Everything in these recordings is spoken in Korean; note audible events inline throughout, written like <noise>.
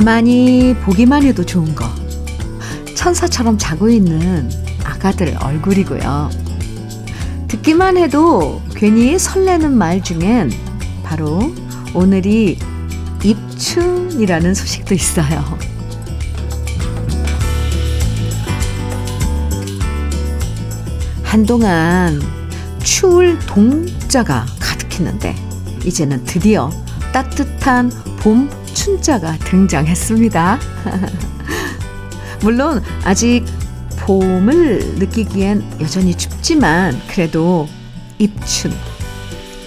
가만히 보기만 해도 좋은 거. 천사처럼 자고 있는 아가들 얼굴이고요. 듣기만 해도 괜히 설레는 말 중엔 바로 오늘이 입춘이라는 소식도 있어요. 한동안 추울 동자가 가득했는데 이제는 드디어 따뜻한 봄 춘자가 등장했습니다. <laughs> 물론 아직 봄을 느끼기엔 여전히 춥지만 그래도 입춘,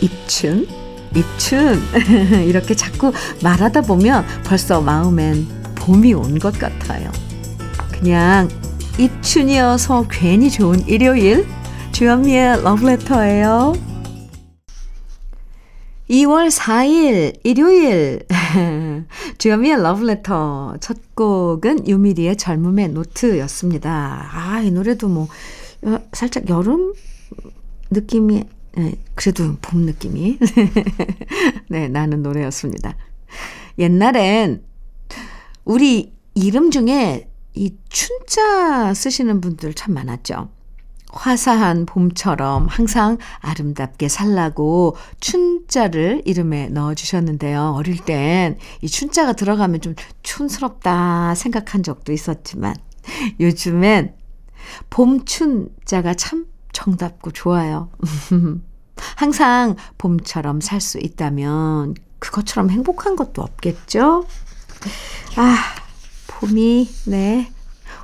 입춘, 입춘 <laughs> 이렇게 자꾸 말하다 보면 벌써 마음엔 봄이 온 것 같아요. 그냥 입춘이어서 괜히 좋은 일요일 주현미의 러브레터예요. 2월 4일 일요일 <laughs> 주현미의 러브레터 첫 곡은 유미리의 젊음의 노트였습니다. 아, 이 노래도 뭐 어, 살짝 여름 느낌이 네, 그래도 봄 느낌이 <laughs> 네, 나는 노래였습니다. 옛날엔 우리 이름 중에 이 춘자 쓰시는 분들 참 많았죠. 화사한 봄처럼 항상 아름답게 살라고 춘자를 이름에 넣어주셨는데요. 어릴 땐 이 춘자가 들어가면 좀 촌스럽다 생각한 적도 있었지만 요즘엔 봄춘자가 참 정답고 좋아요. <laughs> 항상 봄처럼 살 수 있다면 그것처럼 행복한 것도 없겠죠? 아, 봄이, 네,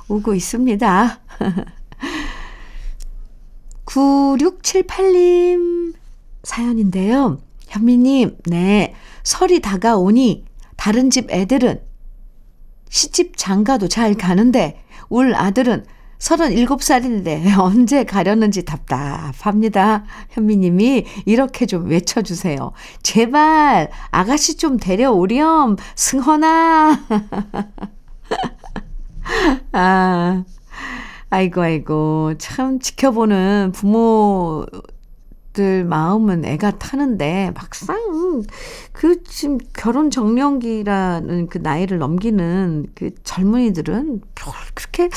오고 있습니다. <laughs> 9678님 사연인데요. 현미님, 네. 설이 다가오니 다른 집 애들은 시집 장가도 잘 가는데 울 아들은 37살인데 <laughs> 언제 가려는지 답답합니다. 현미님이 이렇게 좀 외쳐주세요. 제발 아가씨 좀 데려오렴. 승헌아. <laughs> 아, 아이고, 아이고. 참 지켜보는 부모들 마음은 애가 타는데 막상 그 지금 결혼 정년기라는 그 나이를 넘기는 그 젊은이들은 별 그렇게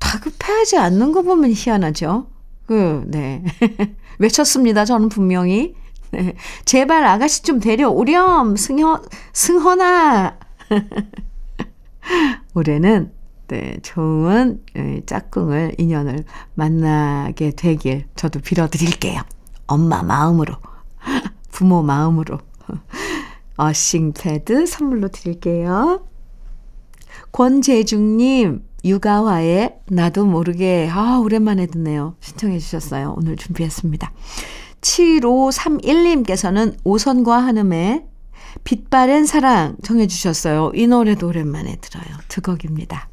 다급해하지 않는 거 보면 희한하죠. 그, 네. <laughs> 외쳤습니다. 저는 분명히. 네. 제발 아가씨 좀 데려오렴. 승현, 승헌아. <laughs> 올해는 네, 좋은 예, 짝꿍을, 인연을 만나게 되길 저도 빌어드릴게요. 엄마 마음으로, <laughs> 부모 마음으로. <laughs> 어싱 패드 선물로 드릴게요. 권재중님, 육아화의 나도 모르게, 아, 오랜만에 듣네요. 신청해 주셨어요. 오늘 준비했습니다. 7531님께서는 오선과 한음의 빛바랜 사랑 정해 주셨어요. 이 노래도 오랜만에 들어요. 두 곡입니다.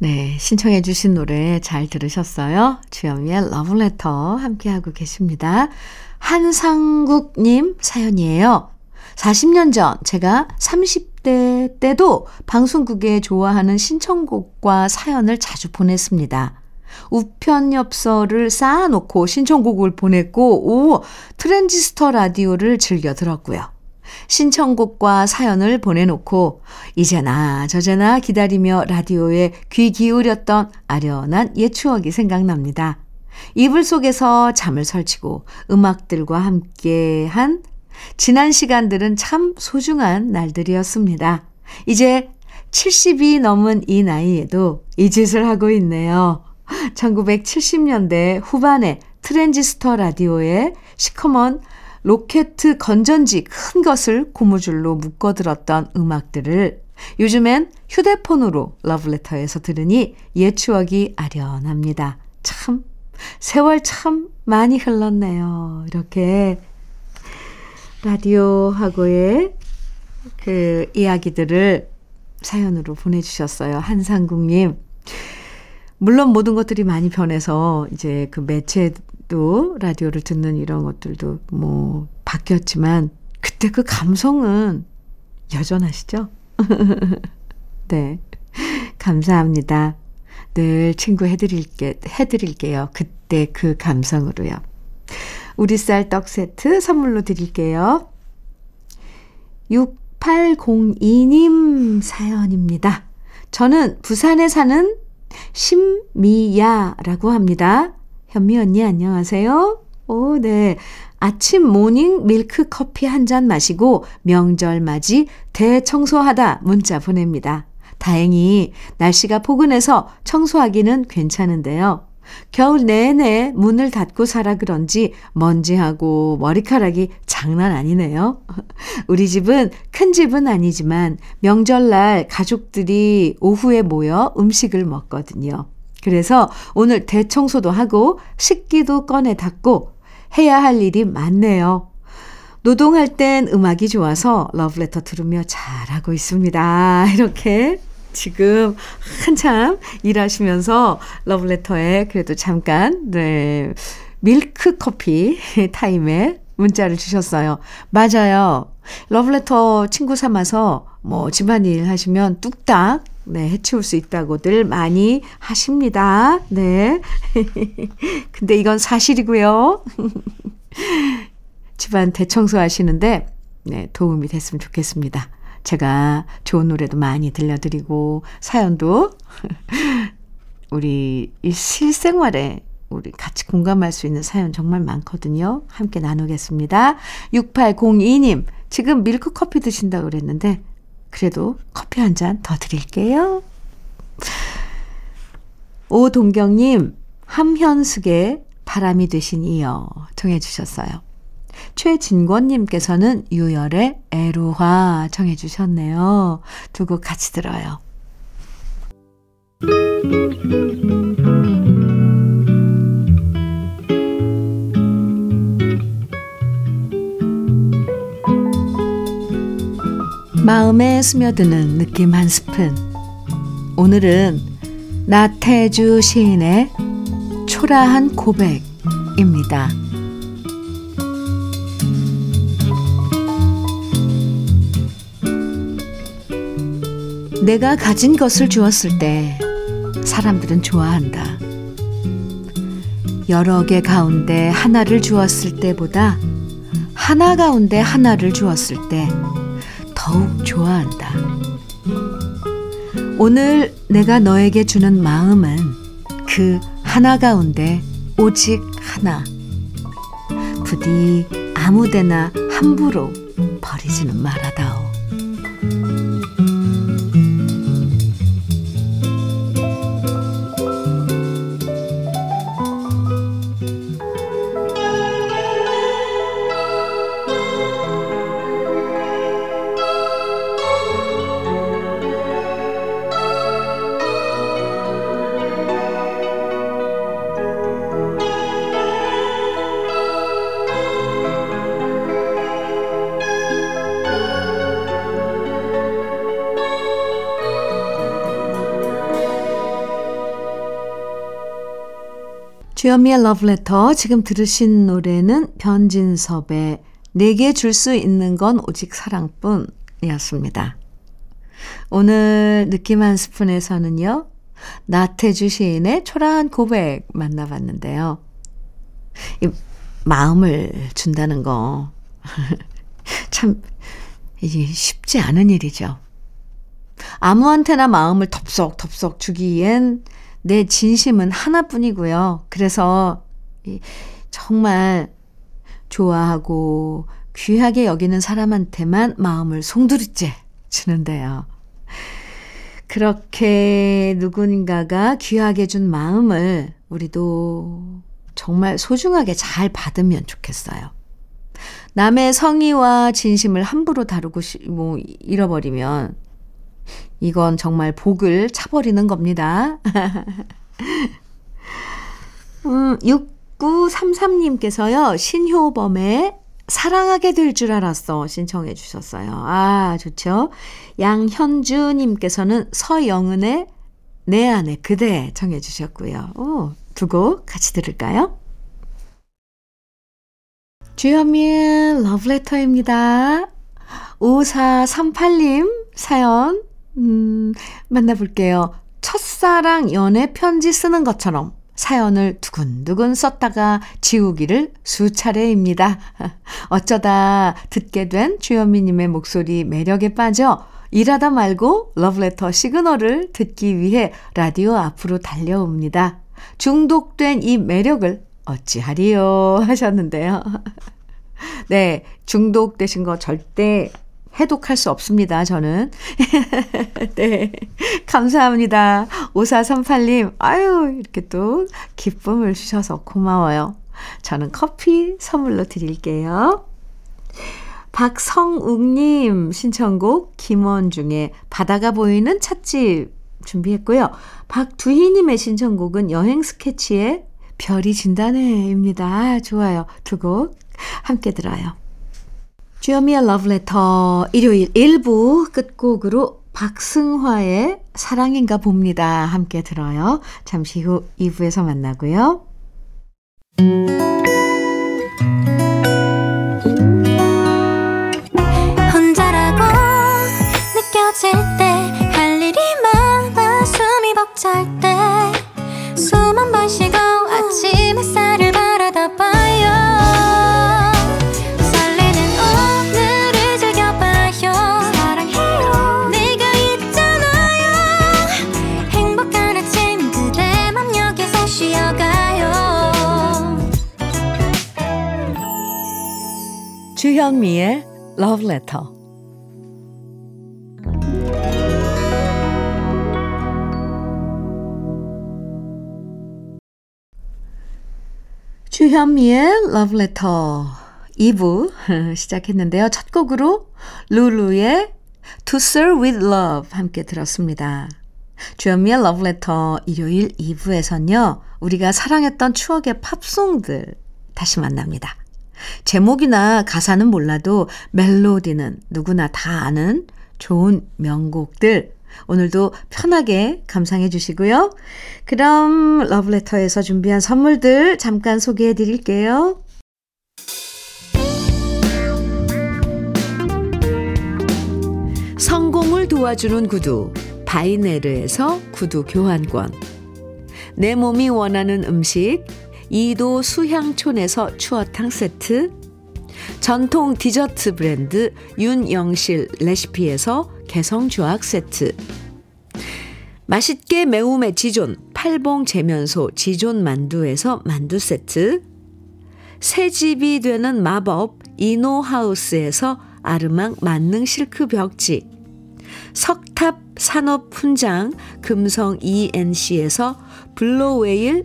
네, 신청해 주신 노래 잘 들으셨어요? 주현미의 러브레터 함께하고 계십니다. 한상국님 사연이에요. 40년 전 제가 30대 때도 방송국에 좋아하는 신청곡과 사연을 자주 보냈습니다. 우편 엽서를 쌓아놓고 신청곡을 보냈고, 오, 트랜지스터 라디오를 즐겨 들었고요. 신청곡과 사연을 보내놓고 이제나 저제나 기다리며 라디오에 귀 기울였던 아련한 옛 추억이 생각납니다. 이불 속에서 잠을 설치고 음악들과 함께 한 지난 시간들은 참 소중한 날들이었습니다. 이제 70이 넘은 이 나이에도 이 짓을 하고 있네요. 1970년대 후반에 트랜지스터 라디오에 시커먼 로켓 건전지 큰 것을 고무줄로 묶어들었던 음악들을 요즘엔 휴대폰으로 러브레터에서 들으니 옛 추억이 아련합니다. 참, 세월 참 많이 흘렀네요. 이렇게 라디오하고의 그 이야기들을 사연으로 보내주셨어요. 한상국님. 물론 모든 것들이 많이 변해서 이제 그 매체도 라디오를 듣는 이런 것들도 뭐 바뀌었지만 그때 그 감성은 여전하시죠? <laughs> 네. 감사합니다. 늘 친구 해드릴게, 해드릴게요. 그때 그 감성으로요. 우리 쌀 떡 세트 선물로 드릴게요. 6802님 사연입니다. 저는 부산에 사는 심미야라고 합니다. 현미 언니 안녕하세요. 오, 네. 아침 morning 밀크 커피 한 잔 마시고 명절 맞이 대청소하다 문자 보냅니다. 다행히 날씨가 포근해서 청소하기는 괜찮은데요. 겨울 내내 문을 닫고 살아 그런지 먼지하고 머리카락이 장난 아니네요. <laughs> 우리 집은 큰 집은 아니지만 명절날 가족들이 오후에 모여 음식을 먹거든요. 그래서 오늘 대청소도 하고 식기도 꺼내 닫고 해야 할 일이 많네요. 노동할 땐 음악이 좋아서 러브레터 들으며 잘하고 있습니다. <laughs> 이렇게 지금 한참 일하시면서 러브레터에 그래도 잠깐, 네, 밀크 커피 <laughs> 타임에 문자를 주셨어요. 맞아요. 러브레터 친구 삼아서 뭐 집안일 하시면 뚝딱 네, 해치울 수 있다고들 많이 하십니다. 네. <laughs> 근데 이건 사실이고요. <laughs> 집안 대청소 하시는데 네, 도움이 됐으면 좋겠습니다. 제가 좋은 노래도 많이 들려드리고 사연도 <laughs> 우리 실생활에 우리 같이 공감할 수 있는 사연 정말 많거든요. 함께 나누겠습니다. 6802님, 지금 밀크 커피 드신다고 그랬는데 그래도 커피 한 잔 더 드릴게요. 오동경님, 함현숙의 바람이 되신 이어 정해주셨어요. 최진권님께서는 유열의 애로화 정해주셨네요. 두 곡 같이 들어요. 마음에 스며드는 느낌 한 스푼. 오늘은 나태주 시인의 초라한 고백입니다. 내가 가진 것을 주었을 때 사람들은 좋아한다. 여러 개 가운데 하나를 주었을 때보다 하나 가운데 하나를 주었을 때 더욱 좋아한다. 오늘 내가 너에게 주는 마음은 그 하나 가운데 오직 하나. 부디 아무데나 함부로 버리지는 말아다 주현미의 러브레터 지금 들으신 노래는 변진섭의 내게 줄 수 있는 건 오직 사랑뿐이었습니다. 오늘 느낌 한 스푼에서는요. 나태주 시인의 초라한 고백 만나봤는데요. 이 마음을 준다는 거 <laughs> 참 이게 쉽지 않은 일이죠. 아무한테나 마음을 덥석덥석 주기엔 내 진심은 하나뿐이고요. 그래서 정말 좋아하고 귀하게 여기는 사람한테만 마음을 송두리째 주는데요. 그렇게 누군가가 귀하게 준 마음을 우리도 정말 소중하게 잘 받으면 좋겠어요. 남의 성의와 진심을 함부로 다루고 뭐 잃어버리면 이건 정말 복을 차버리는 겁니다. <laughs> 음, 6933님께서요, 신효범의 사랑하게 될 줄 알았어 신청해 주셨어요. 아, 좋죠. 양현주님께서는 서영은의 내 안에 그대 청해 주셨고요. 오, 두곡 같이 들을까요? 주현미의 러브레터입니다. 5438님 사연 음, 만나볼게요. 첫사랑 연애 편지 쓰는 것처럼 사연을 두근두근 썼다가 지우기를 수차례입니다. <laughs> 어쩌다 듣게 된 주현미님의 목소리 매력에 빠져 일하다 말고 러브레터 시그널을 듣기 위해 라디오 앞으로 달려옵니다. 중독된 이 매력을 어찌하리요 <laughs> 하셨는데요. <laughs> 네, 중독되신 거 절대 해독할 수 없습니다, 저는. <laughs> 네. 감사합니다. 5438님, 아유, 이렇게 또 기쁨을 주셔서 고마워요. 저는 커피 선물로 드릴게요. 박성욱님 신청곡 김원중의 바다가 보이는 찻집 준비했고요. 박두희님의 신청곡은 여행 스케치의 별이 진다네입니다. 좋아요. 두 곡 함께 들어요. 주여미의 러브레터 일요일 1부 끝곡으로 박승화의 사랑인가 봅니다. 함께 들어요. 잠시 후 2부에서 만나고요. 혼자라고 느껴질 때 할 일이 많아 숨이 벅찰 때 주현미의 러브레터 주현미의 러브레터 2부 시작했는데요. 첫 곡으로 루루의 To Serve With Love 함께 들었습니다. 주현미의 러브레터 일요일 2부에선요. 우리가 사랑했던 추억의 팝송들 다시 만납니다. 제목이나 가사는 몰라도 멜로디는 누구나 다 아는 좋은 명곡들 오늘도 편하게 감상해 주시고요. 그럼 러브레터에서 준비한 선물들 잠깐 소개해 드릴게요. 성공을 도와주는 구두 바이네르에서 구두 교환권 내 몸이 원하는 음식 이도 수향촌에서 추어탕 세트 전통 디저트 브랜드 윤영실 레시피에서 개성주악 세트 맛있게 매움의 지존 팔봉 재면소 지존 만두에서 만두 세트 새 집이 되는 마법 이노하우스에서 아르망 만능 실크 벽지 석탑 산업 훈장 금성 ENC에서 블루웨일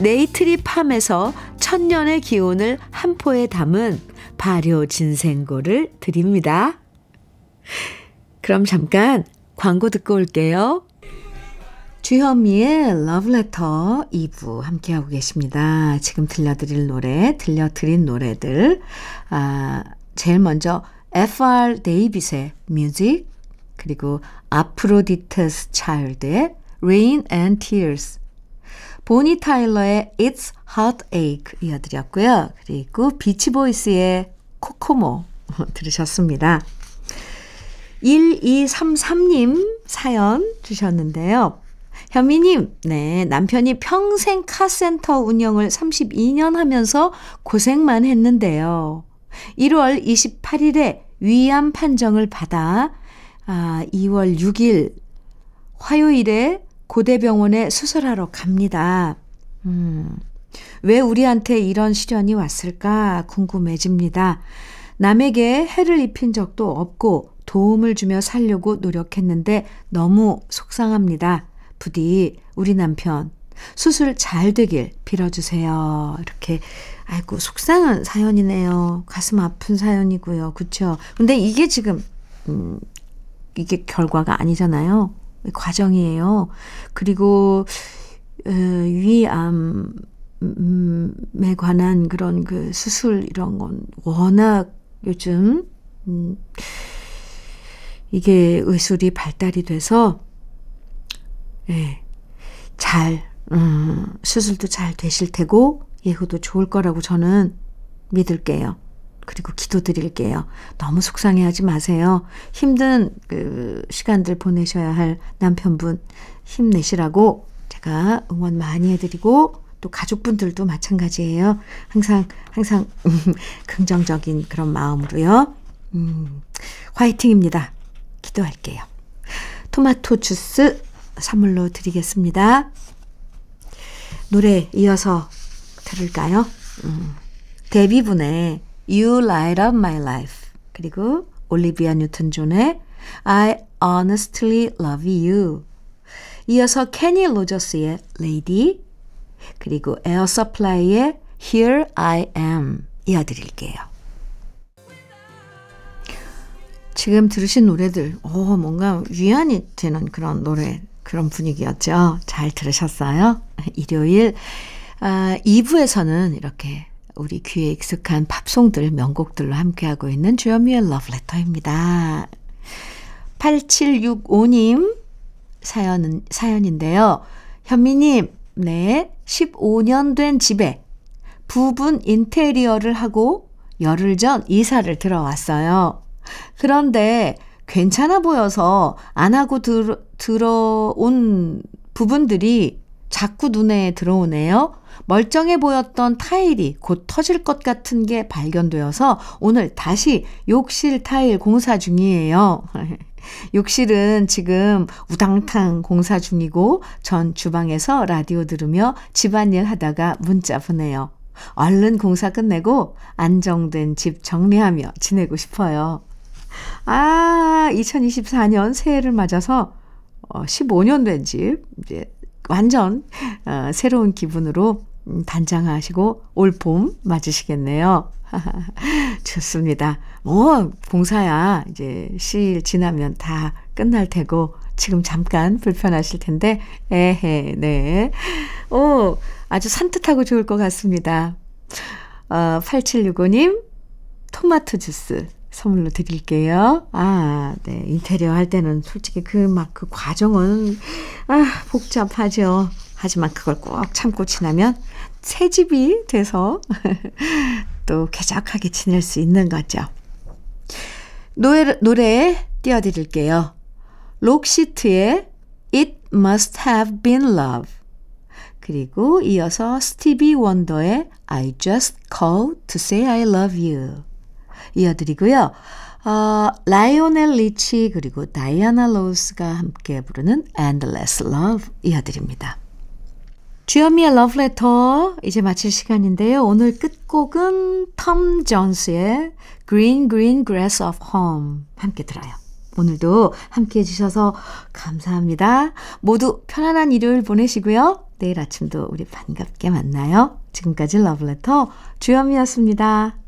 네이트리 팜에서 천년의 기운을 한 포에 담은 발효 진생고를 드립니다. 그럼 잠깐 광고 듣고 올게요. 주현미의 러브레터 2부 함께하고 계십니다. 지금 들려드릴 노래, 들려드린 노래들. 아, 제일 먼저 F.R. 데이빗의 Music, 그리고 아프로디테스 차일드의 Rain and Tears, 보니 타일러의 It's Heartache 이어드렸고요. 그리고 비치보이스의 코코모 <laughs> 들으셨습니다. 1233님 사연 주셨는데요. 현미님, 네, 남편이 평생 카센터 운영을 32년 하면서 고생만 했는데요. 1월 28일에 위암 판정을 받아, 아, 2월 6일 화요일에 고대병원에 수술하러 갑니다. 음, 왜 우리한테 이런 시련이 왔을까 궁금해집니다. 남에게 해를 입힌 적도 없고 도움을 주며 살려고 노력했는데 너무 속상합니다. 부디 우리 남편 수술 잘 되길 빌어주세요. 이렇게 아이고 속상한 사연이네요. 가슴 아픈 사연이고요. 그쵸? 근데 이게 지금 음, 이게 결과가 아니잖아요. 과정이에요. 그리고 어, 위암에 관한 그런 그 수술 이런 건 워낙 요즘 음, 이게 의술이 발달이 돼서 예, 잘 음, 수술도 잘 되실 테고 예후도 좋을 거라고 저는 믿을게요. 그리고 기도드릴게요. 너무 속상해하지 마세요. 힘든 그 시간들 보내셔야 할 남편분 힘내시라고 제가 응원 많이 해드리고 또 가족분들도 마찬가지예요. 항상 항상 <laughs> 긍정적인 그런 마음으로요. 음, 화이팅입니다. 기도할게요. 토마토 주스 선물로 드리겠습니다. 노래 이어서 들을까요? 음, 데비 분의 You Light Up My Life 그리고 올리비아 뉴튼 존의 I Honestly Love You 이어서 케니 로저스의 Lady 그리고 에어 서플라이의 Here I Am 이어드릴게요. 지금 들으신 노래들, 오, 뭔가 위안이 되는 그런 노래, 그런 분위기였죠. 잘 들으셨어요? 일요일, 아, 2부에서는 이렇게 우리 귀에 익숙한 팝송들, 명곡들로 함께하고 있는 주현미의 러브레터입니다. 8765님 사연은, 사연인데요. 현미님, 네, 15년 된 집에 부분 인테리어를 하고 열흘 전 이사를 들어왔어요. 그런데 괜찮아 보여서 안 하고 들, 들어온 부분들이 자꾸 눈에 들어오네요. 멀쩡해 보였던 타일이 곧 터질 것 같은 게 발견되어서 오늘 다시 욕실 타일 공사 중이에요. <laughs> 욕실은 지금 우당탕 공사 중이고 전 주방에서 라디오 들으며 집안일 하다가 문자 보내요. 얼른 공사 끝내고 안정된 집 정리하며 지내고 싶어요. 아, 2024년 새해를 맞아서 15년 어, 된 집, 이제 완전 어, 새로운 기분으로 음, 단장하시고 올 봄 맞으시겠네요. <laughs> 좋습니다. 뭐, 공사야 이제 시일 지나면 다 끝날 테고 지금 잠깐 불편하실 텐데, 에헤, 네. 오, 아주 산뜻하고 좋을 것 같습니다. 어, 8765님, 토마토 주스 선물로 드릴게요. 아, 네. 인테리어 할 때는 솔직히 그 막그 과정은, 아, 복잡하죠. 하지만 그걸 꼭 참고 지나면 새 집이 돼서 <laughs> 또 쾌적하게 지낼 수 있는 거죠. 노래, 노래 띄워드릴게요. 록세트의 It Must Have Been Love. 그리고 이어서 스티비 원더의 I Just Call to Say I Love You. 이어드리고요. 어, 라이오넬 리치 그리고 다이아나 로스가 함께 부르는 Endless Love 이어드립니다. 주현미의 러브레터 이제 마칠 시간인데요. 오늘 끝곡은 톰 존스의 Green Green Grass of Home 함께 들어요. 오늘도 함께 해주셔서 감사합니다. 모두 편안한 일요일 보내시고요. 내일 아침도 우리 반갑게 만나요. 지금까지 러브레터 주현미였습니다.